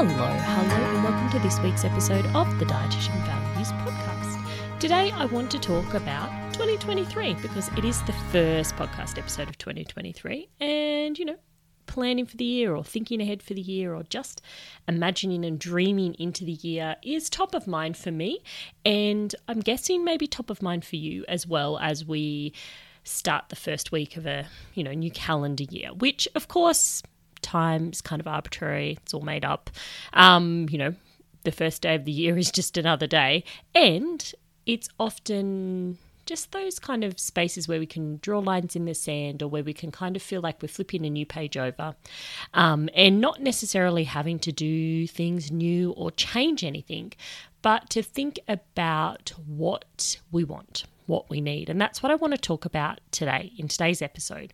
Hello, hello, and welcome to this week's episode of the Dietitian Values Podcast. Today, I want to talk about 2023 because it is the first podcast episode of 2023, and you know, planning for the year or thinking ahead for the year or just imagining and dreaming into the year is top of mind for me, and I'm guessing maybe top of mind for you as well as we start the first week of a you know new calendar year which of course time is kind of arbitrary, it's all made up. Um, you know, the first day of the year is just another day. And it's often just those kind of spaces where we can draw lines in the sand or where we can kind of feel like we're flipping a new page over um, and not necessarily having to do things new or change anything, but to think about what we want, what we need. And that's what I want to talk about today in today's episode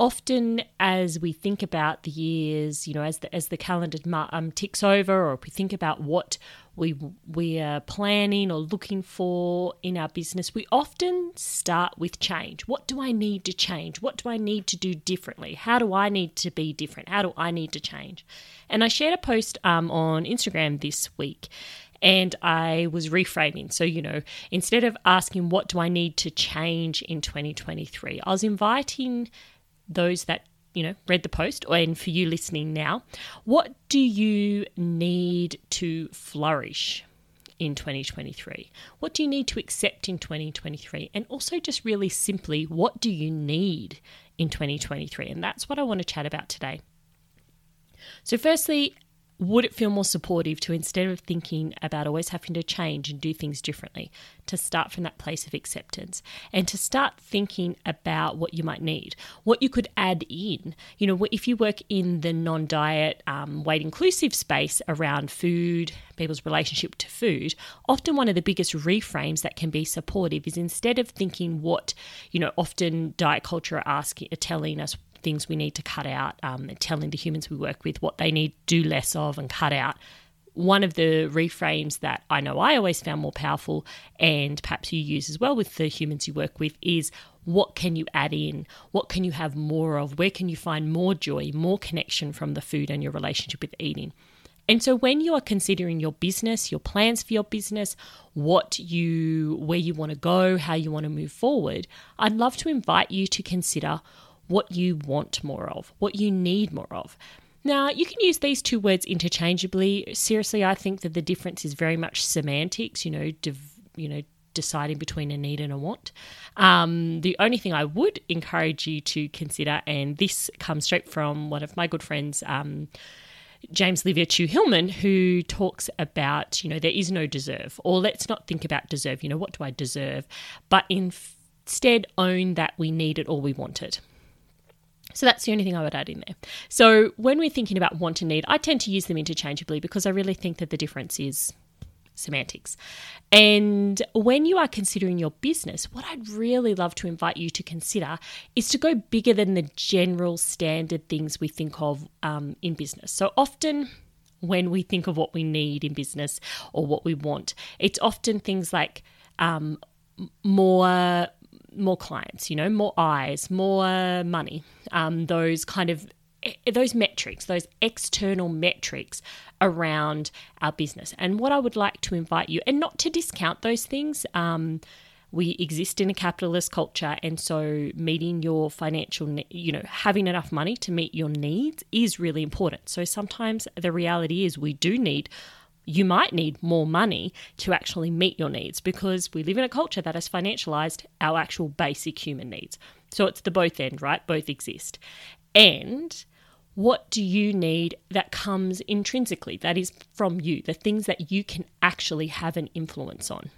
often as we think about the years, you know, as the as the calendar um, ticks over, or if we think about what we we are planning or looking for in our business, we often start with change. What do I need to change? What do I need to do differently? How do I need to be different? How do I need to change? And I shared a post um, on Instagram this week and I was reframing. So, you know, instead of asking what do I need to change in 2023, I was inviting those that you know read the post and for you listening now what do you need to flourish in 2023 what do you need to accept in 2023 and also just really simply what do you need in 2023 and that's what i want to chat about today. So firstly would it feel more supportive to instead of thinking about always having to change and do things differently, to start from that place of acceptance and to start thinking about what you might need, what you could add in? You know, if you work in the non diet, um, weight inclusive space around food, people's relationship to food, often one of the biggest reframes that can be supportive is instead of thinking what, you know, often diet culture are asking, are telling us things we need to cut out, um, telling the humans we work with what they need to do less of and cut out. One of the reframes that I know I always found more powerful, and perhaps you use as well with the humans you work with, is what can you add in? What can you have more of? Where can you find more joy, more connection from the food and your relationship with eating? And so when you are considering your business, your plans for your business, what you where you want to go, how you want to move forward, I'd love to invite you to consider what you want more of, what you need more of. Now, you can use these two words interchangeably. Seriously, I think that the difference is very much semantics, you know, div- you know, deciding between a need and a want. Um, the only thing I would encourage you to consider, and this comes straight from one of my good friends, um, James Livia Chu Hillman, who talks about, you know, there is no deserve, or let's not think about deserve, you know, what do I deserve, but instead own that we need it or we want it. So that's the only thing I would add in there. So when we're thinking about want and need, I tend to use them interchangeably because I really think that the difference is semantics. And when you are considering your business, what I'd really love to invite you to consider is to go bigger than the general standard things we think of um, in business. So often, when we think of what we need in business or what we want, it's often things like um, more more clients, you know, more eyes, more money, um, those kind of eh, those metrics, those external metrics around our business. And what I would like to invite you, and not to discount those things, um, we exist in a capitalist culture, and so meeting your financial, you know, having enough money to meet your needs is really important. So sometimes the reality is we do need you might need more money to actually meet your needs because we live in a culture that has financialized our actual basic human needs. So it's the both end, right? Both exist. And what do you need that comes intrinsically, that is from you, the things that you can actually have an influence on?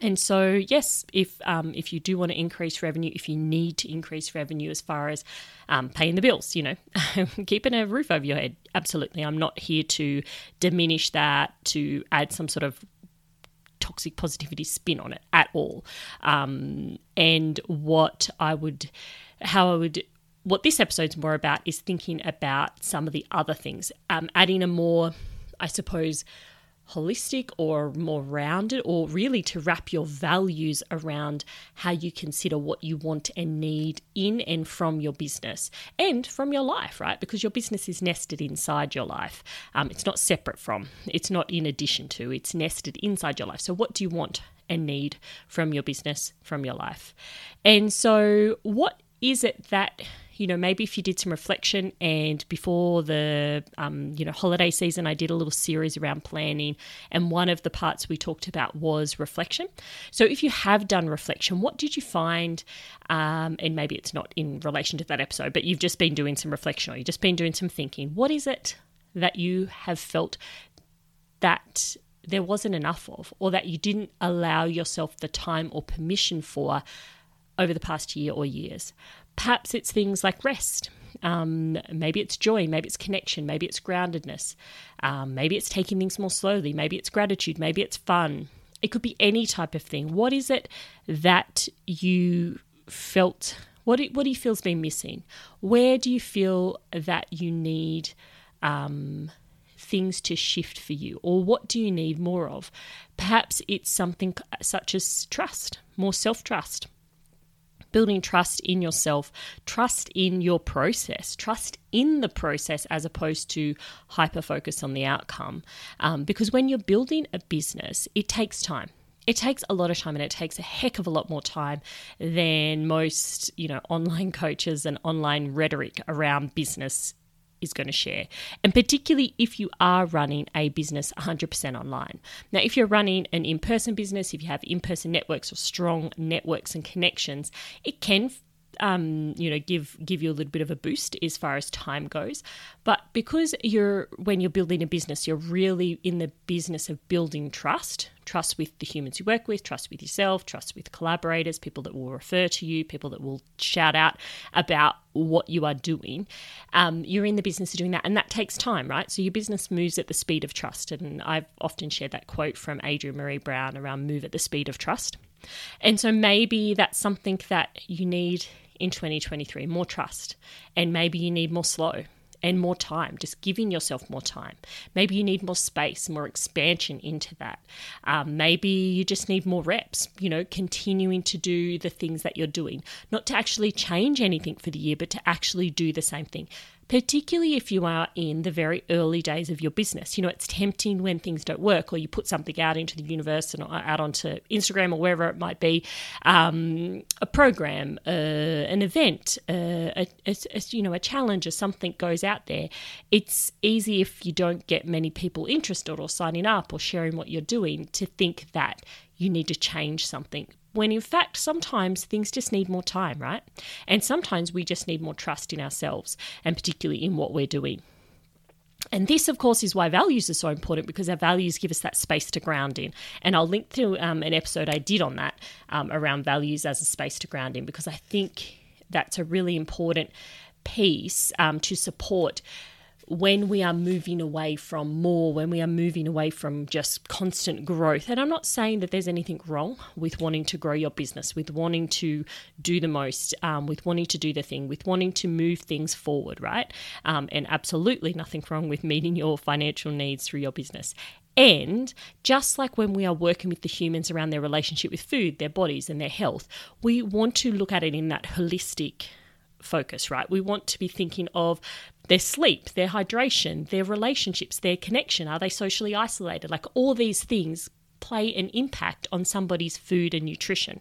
And so, yes, if um, if you do want to increase revenue, if you need to increase revenue as far as um, paying the bills, you know, keeping a roof over your head, absolutely. I'm not here to diminish that, to add some sort of toxic positivity spin on it at all. Um, and what I would, how I would what this episode's more about is thinking about some of the other things, um, adding a more, I suppose, holistic or more rounded, or really to wrap your values around how you consider what you want and need in and from your business and from your life, right? Because your business is nested inside your life. Um, it's not separate from, it's not in addition to, it's nested inside your life. So, what do you want and need from your business, from your life? And so, what is it that you know, maybe if you did some reflection and before the, um, you know, holiday season, I did a little series around planning. And one of the parts we talked about was reflection. So if you have done reflection, what did you find? Um, and maybe it's not in relation to that episode, but you've just been doing some reflection or you've just been doing some thinking. What is it that you have felt that there wasn't enough of, or that you didn't allow yourself the time or permission for over the past year or years? Perhaps it's things like rest. Um, maybe it's joy, maybe it's connection, maybe it's groundedness, um, maybe it's taking things more slowly, maybe it's gratitude, maybe it's fun. It could be any type of thing. What is it that you felt? What do, what do you feel's been missing? Where do you feel that you need um, things to shift for you, or what do you need more of? Perhaps it's something such as trust, more self trust building trust in yourself, trust in your process, trust in the process as opposed to hyper focus on the outcome. Um, because when you're building a business, it takes time it takes a lot of time and it takes a heck of a lot more time than most you know online coaches and online rhetoric around business is going to share. And particularly if you are running a business 100% online. Now, if you're running an in person business, if you have in person networks or strong networks and connections, it can um, you know, give give you a little bit of a boost as far as time goes. But because you're when you're building a business, you're really in the business of building trust. Trust with the humans you work with, trust with yourself, trust with collaborators, people that will refer to you, people that will shout out about what you are doing. Um, you're in the business of doing that, and that takes time, right? So your business moves at the speed of trust. And I've often shared that quote from Adrienne maree Brown around move at the speed of trust. And so maybe that's something that you need in 2023 more trust. And maybe you need more slow and more time, just giving yourself more time. Maybe you need more space, more expansion into that. Um, maybe you just need more reps, you know, continuing to do the things that you're doing, not to actually change anything for the year, but to actually do the same thing particularly if you are in the very early days of your business. You know, it's tempting when things don't work or you put something out into the universe and out onto Instagram or wherever it might be, um, a program, uh, an event, uh, a, a, a, you know, a challenge or something goes out there. It's easy if you don't get many people interested or signing up or sharing what you're doing to think that you need to change something when in fact, sometimes things just need more time, right? And sometimes we just need more trust in ourselves and particularly in what we're doing. And this, of course, is why values are so important because our values give us that space to ground in. And I'll link to um, an episode I did on that um, around values as a space to ground in because I think that's a really important piece um, to support when we are moving away from more, when we are moving away from just constant growth. And I'm not saying that there's anything wrong with wanting to grow your business, with wanting to do the most, um, with wanting to do the thing, with wanting to move things forward, right? Um, and absolutely nothing wrong with meeting your financial needs through your business. And just like when we are working with the humans around their relationship with food, their bodies, and their health, we want to look at it in that holistic focus, right? We want to be thinking of their sleep, their hydration, their relationships, their connection. Are they socially isolated? Like all these things play an impact on somebody's food and nutrition.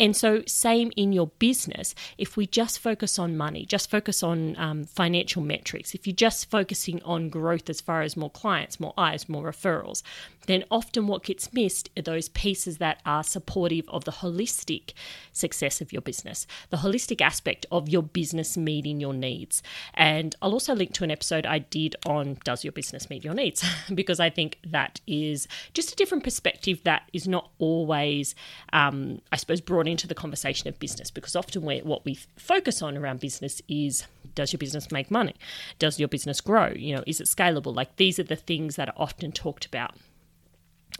And so, same in your business, if we just focus on money, just focus on um, financial metrics, if you're just focusing on growth as far as more clients, more eyes, more referrals, then often what gets missed are those pieces that are supportive of the holistic success of your business, the holistic aspect of your business meeting your needs. And I'll also link to an episode I did on Does Your Business Meet Your Needs? because I think that is just a different perspective that is not always, um, I suppose, brought into the conversation of business because often what we focus on around business is does your business make money? Does your business grow? You know, is it scalable? Like these are the things that are often talked about.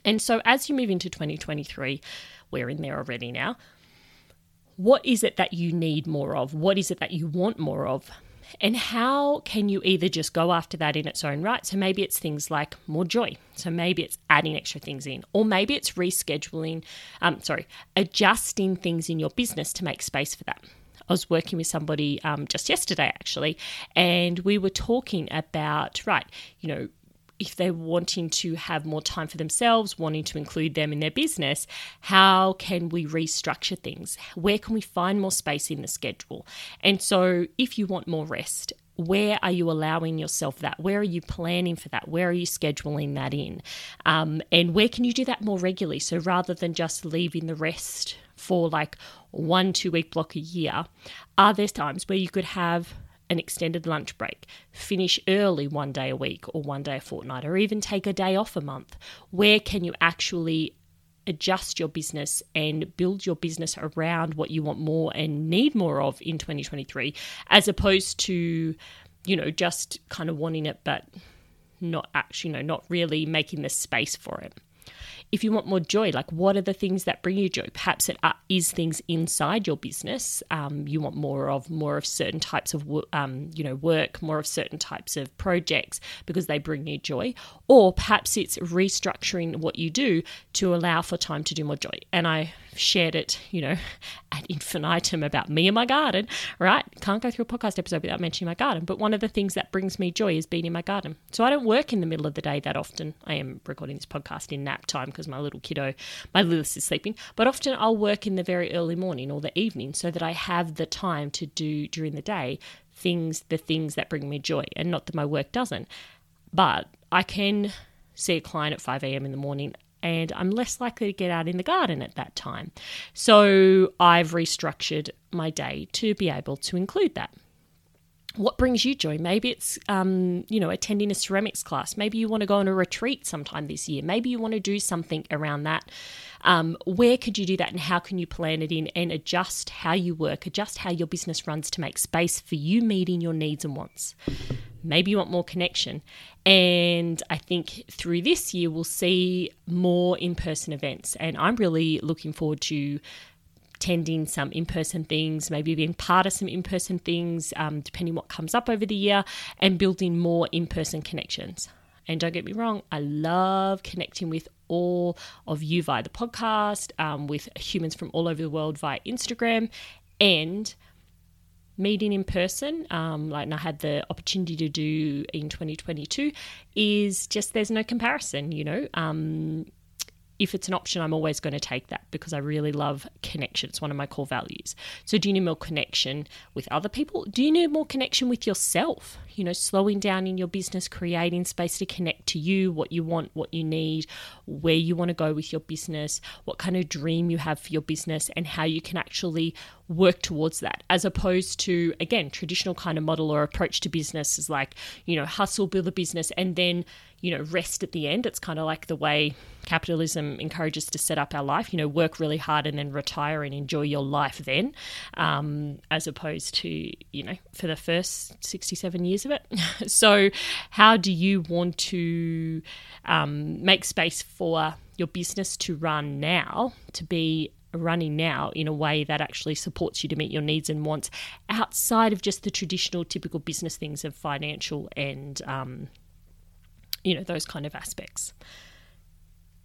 And so as you move into 2023, we're in there already now. What is it that you need more of? What is it that you want more of? And how can you either just go after that in its own right? So maybe it's things like more joy. So maybe it's adding extra things in, or maybe it's rescheduling, um, sorry, adjusting things in your business to make space for that. I was working with somebody um, just yesterday, actually, and we were talking about, right, you know, if they're wanting to have more time for themselves, wanting to include them in their business, how can we restructure things? Where can we find more space in the schedule? And so, if you want more rest, where are you allowing yourself that? Where are you planning for that? Where are you scheduling that in? Um, and where can you do that more regularly? So rather than just leaving the rest for like one, two week block a year, are there times where you could have an extended lunch break, finish early one day a week or one day a fortnight, or even take a day off a month? Where can you actually adjust your business and build your business around what you want more and need more of in 2023, as opposed to, you know, just kind of wanting it, but not actually, you know, not really making the space for it if you want more joy, like what are the things that bring you joy? Perhaps it uh, things inside your business. Um, you want more of more of certain types of um, you know work, more of certain types of projects because they bring you joy, or perhaps it's restructuring what you do to allow for time to do more joy. And I shared it, you know, ad infinitum about me and my garden, right? Can't go through a podcast episode without mentioning my garden. But one of the things that brings me joy is being in my garden. So I don't work in the middle of the day that often. I am recording this podcast in nap time because my little kiddo, my Lilith is sleeping. But often I'll work in the very early morning or the evening so that I have the time to do during the day things, the things that bring me joy. And not that my work doesn't, but I can see a client at 5 a.m. in the morning and I'm less likely to get out in the garden at that time. So I've restructured my day to be able to include that. What brings you joy? Maybe it's, um, you know, attending a ceramics class. Maybe you want to go on a retreat sometime this year. Maybe you want to do something around that. Um, where could you do that and how can you plan it in and adjust how you work, adjust how your business runs to make space for you meeting your needs and wants? Maybe you want more connection. And I think through this year, we'll see more in person events. And I'm really looking forward to attending some in person things, maybe being part of some in person things, um, depending what comes up over the year, and building more in person connections. And don't get me wrong, I love connecting with all of you via the podcast, um, with humans from all over the world via Instagram, and meeting in person, um, like I had the opportunity to do in 2022, is just there's no comparison, you know. Um, if it's an option, I'm always going to take that because I really love connection. It's one of my core values. So, do you need more connection with other people? Do you need more connection with yourself? You know, slowing down in your business, creating space to connect to you, what you want, what you need, where you want to go with your business, what kind of dream you have for your business, and how you can actually work towards that, as opposed to, again, traditional kind of model or approach to business is like, you know, hustle, build a business, and then you know, rest at the end. It's kind of like the way capitalism encourages to set up our life, you know, work really hard and then retire and enjoy your life then, um, as opposed to, you know, for the first 67 years it. so, how do you want to um, make space for your business to run now, to be running now in a way that actually supports you to meet your needs and wants outside of just the traditional typical business things of financial and um, you know, those kind of aspects.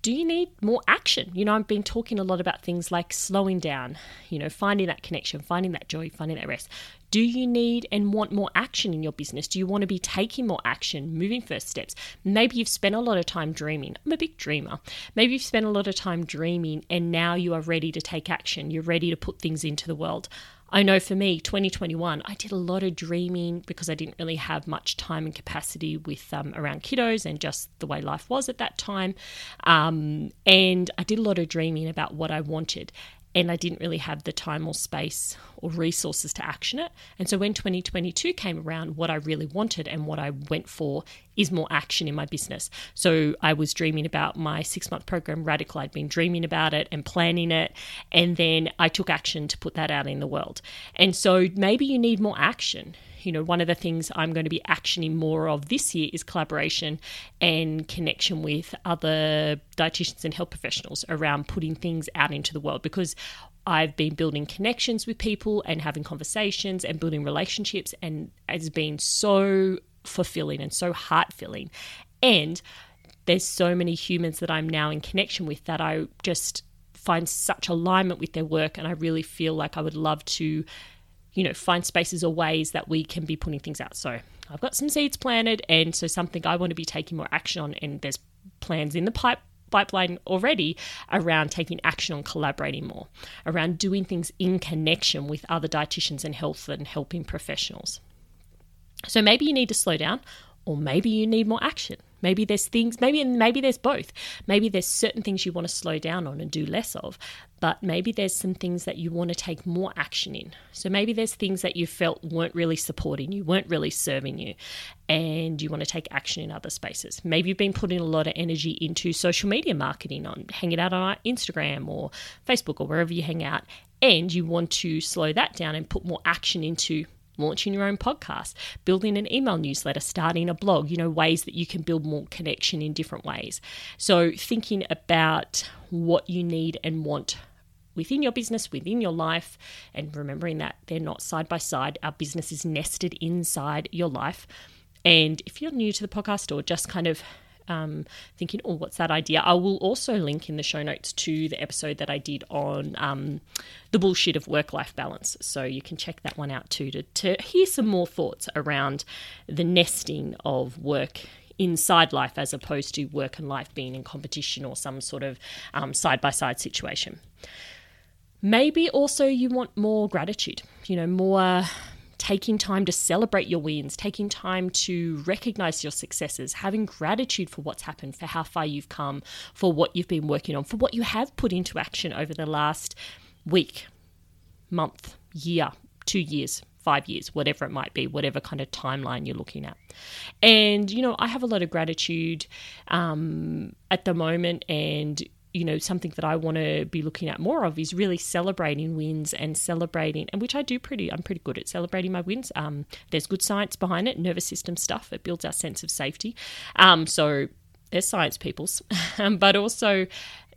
Do you need more action? You know, I've been talking a lot about things like slowing down, you know, finding that connection, finding that joy, finding that rest. Do you need and want more action in your business? Do you want to be taking more action, moving first steps? Maybe you've spent a lot of time dreaming. I'm a big dreamer. Maybe you've spent a lot of time dreaming and now you are ready to take action. You're ready to put things into the world. I know for me, 2021, I did a lot of dreaming because I didn't really have much time and capacity with um, around kiddos and just the way life was at that time. Um, and I did a lot of dreaming about what I wanted and I didn't really have the time or space or resources to action it. And so when 2022 came around, what I really wanted and what I went for is more action in my business. So I was dreaming about my six month program, Radical. I'd been dreaming about it and planning it. And then I took action to put that out in the world. And so maybe you need more action you know, one of the things I'm going to be actioning more of this year is collaboration and connection with other dietitians and health professionals around putting things out into the world because I've been building connections with people and having conversations and building relationships, and it's been so fulfilling and so heart filling. And there's so many humans that I'm now in connection with that I just find such alignment with their work, and I really feel like I would love to you know, find spaces or ways that we can be putting things out. So I've got some seeds planted, and so something I want to be taking more action on, and there's plans in the pipe pipeline already around taking action on collaborating more, around doing things in connection with other dietitians and health and helping professionals. So maybe you need to slow down, or maybe you need more action. Maybe there's things, maybe maybe there's both. Maybe there's certain things you want to slow down on and do less of, but maybe there's some things that you want to take more action in. So maybe there's things that you felt weren't really supporting you, weren't really serving you, and you want to take action in other spaces. Maybe you've been putting a lot of energy into social media marketing on hanging out on Instagram or Facebook or wherever you hang out, and you want to slow that down and put more action into launching your own podcast, building an email newsletter, starting a blog, you know, ways that you can build more connection in different ways. So, thinking about what you need and want within your business, within your life, and remembering that they're not side by side. Our business is nested inside your life. And if you're new to the podcast or just kind of um, thinking, oh, what's that idea? I will also link in the show notes to the episode that I did on um, the bullshit of work life balance. So you can check that one out too to, to hear some more thoughts around the nesting of work inside life as opposed to work and life being in competition or some sort of side by side situation. Maybe also you want more gratitude, you know, more taking time to celebrate your wins, taking time to recognize your successes, having gratitude for what's happened, for how far you've come, for what you've been working on, for what you have put into action over the last week, month, year, two years, five years, whatever it might be, whatever kind of timeline you're looking at. And, you know, I have a lot of gratitude um, at the moment and you know something that I want to be looking at more of is really celebrating wins and celebrating and which I do pretty I'm pretty good at celebrating my wins. Um, there's good science behind it nervous system stuff it builds our sense of safety. Um, so there's science peoples. Um, but also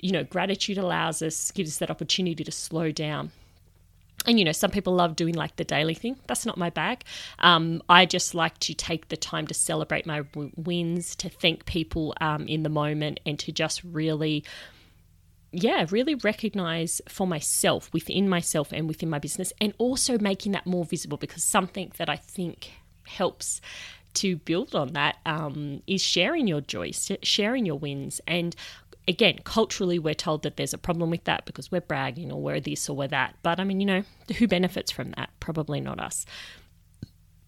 you know gratitude allows us gives us that opportunity to slow down. And you know some people love doing like the daily thing. That's not my bag. Um, i just like to take the time to celebrate my wins to thank people um, in the moment and to just really yeah, really recognize for myself, within myself and within my business, and also making that more visible because something that I think helps to build on that um, is sharing your joys, sharing your wins. And again, culturally, we're told that there's a problem with that because we're bragging or we're this or we're that. But I mean, you know, who benefits from that? Probably not us.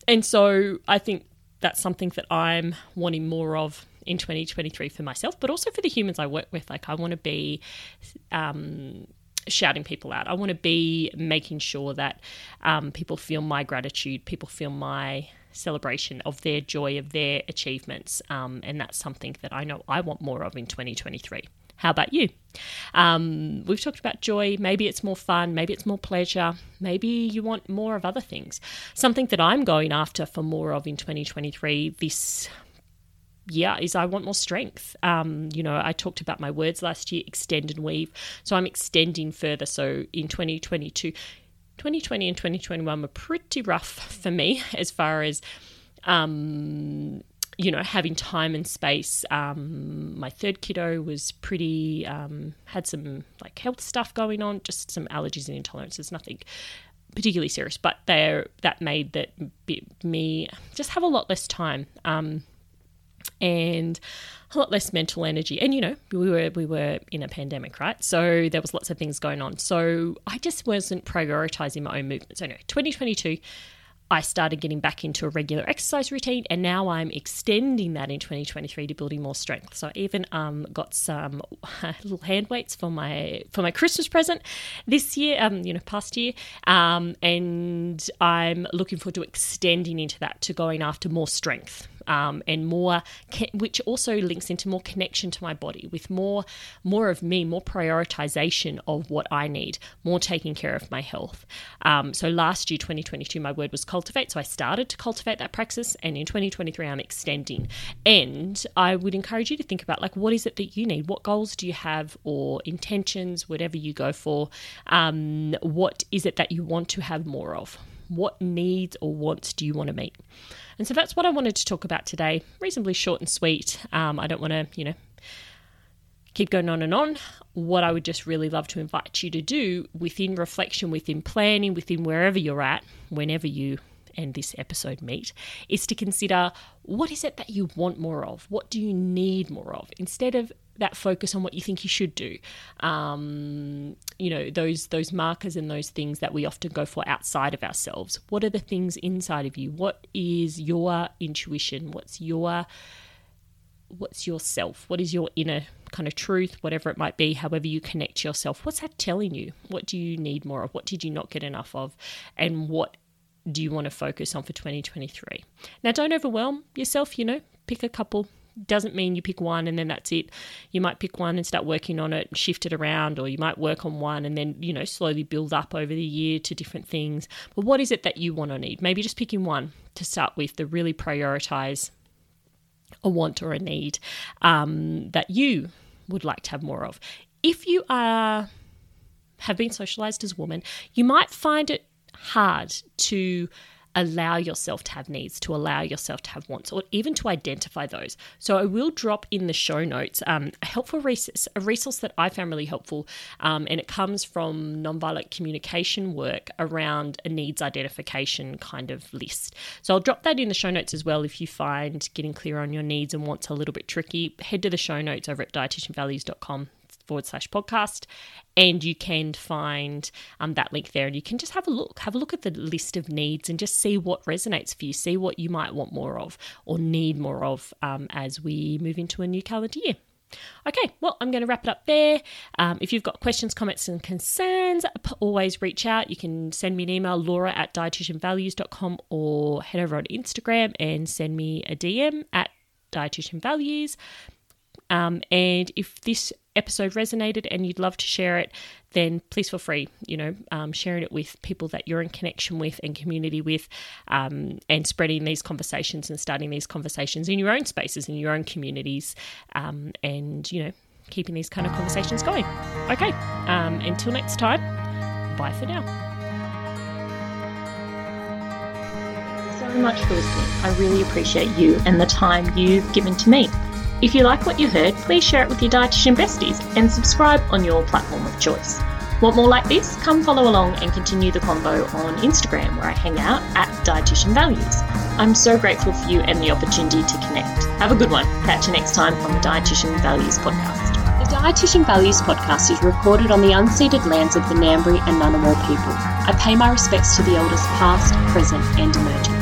And so I think that's something that I'm wanting more of in 2023 for myself, but also for the humans I work with. Like, I want to be. Um, shouting people out. I want to be making sure that um, people feel my gratitude, people feel my celebration of their joy, of their achievements. Um, and that's something that I know I want more of in 2023. How about you? Um, we've talked about joy. Maybe it's more fun. Maybe it's more pleasure. Maybe you want more of other things. Something that I'm going after for more of in 2023 this yeah, is I want more strength. Um, you know, I talked about my words last year, extend and weave. So I'm extending further. So in 2022, 2020 and 2021 were pretty rough for me as far as um, you know, having time and space. Um, my third kiddo was pretty, um, had some like health stuff going on, just some allergies and intolerances, nothing particularly serious, but there that made that me just have a lot less time. Um, and a lot less mental energy. And you know, we were we were in a pandemic, right? So there was lots of things going on. So I just wasn't prioritizing my own movement. So anyway, 2022 I started getting back into a regular exercise routine, and now I'm extending that in 2023 to building more strength. So I even um, got some little hand weights for my for my Christmas present this year, um, you know, past year, um, and I'm looking forward to extending into that to going after more strength um, and more, which also links into more connection to my body with more, more of me, more prioritization of what I need, more taking care of my health. Um, so last year, 2022, my word was cultivate. So I started to cultivate that praxis, and in 2023, I'm extending. And I would encourage you to think about like, what is it that you need? What goals do you have, or intentions, whatever you go for? Um, what is it that you want to have more of? What needs or wants do you want to meet? And so that's what I wanted to talk about today. Reasonably short and sweet. Um, I don't want to, you know, keep going on and on. What I would just really love to invite you to do within reflection, within planning, within wherever you're at, whenever you and this episode meet, is to consider what is it that you want more of? What do you need more of? Instead of that focus on what you think you should do. Um, you know, those those markers and those things that we often go for outside of ourselves. What are the things inside of you? What is your intuition? What's your what's yourself? What is your inner kind of truth, whatever it might be, however you connect yourself? What's that telling you? What do you need more of? What did you not get enough of? And what do you want to focus on for 2023? Now, don't overwhelm yourself, you know, pick a couple doesn't mean you pick one and then that's it. You might pick one and start working on it, shift it around, or you might work on one and then, you know, slowly build up over the year to different things. But what is it that you want or need? Maybe just picking one to start with to really prioritize a want or a need um, that you would like to have more of. If you are have been socialized as a woman, you might find it hard to allow yourself to have needs, to allow yourself to have wants, or even to identify those. So I will drop in the show notes um, a helpful resource, a resource that I found really helpful, um, and it comes from nonviolent communication work around a needs identification kind of list. So I'll drop that in the show notes as well. If you find getting clear on your needs and wants a little bit tricky, head to the show notes over at dietitianvalues.com forward slash podcast. And you can find um, that link there and you can just have a look. Have a look at the list of needs and just see what resonates for you. See what you might want more of or need more of um, as we move into a new calendar year. Okay, well, I'm going to wrap it up there. Um, if you've got questions, comments, and concerns, always reach out. You can send me an email, laura at dietitianvalues.com, or head over on Instagram and send me a DM at dietitianvalues. Um, and if this episode resonated and you'd love to share it, then please feel free, you know, um, sharing it with people that you're in connection with and community with, um, and spreading these conversations and starting these conversations in your own spaces, in your own communities, um, and, you know, keeping these kind of conversations going. Okay, um, until next time, bye for now. so much for listening. I really appreciate you and the time you've given to me. If you like what you heard, please share it with your dietitian besties and subscribe on your platform of choice. Want more like this? Come follow along and continue the convo on Instagram where I hang out at Dietitian Values. I'm so grateful for you and the opportunity to connect. Have a good one. Catch you next time on the Dietitian Values podcast. The Dietitian Values podcast is recorded on the unceded lands of the Ngambri and Ngunnawal people. I pay my respects to the elders past, present and emerging.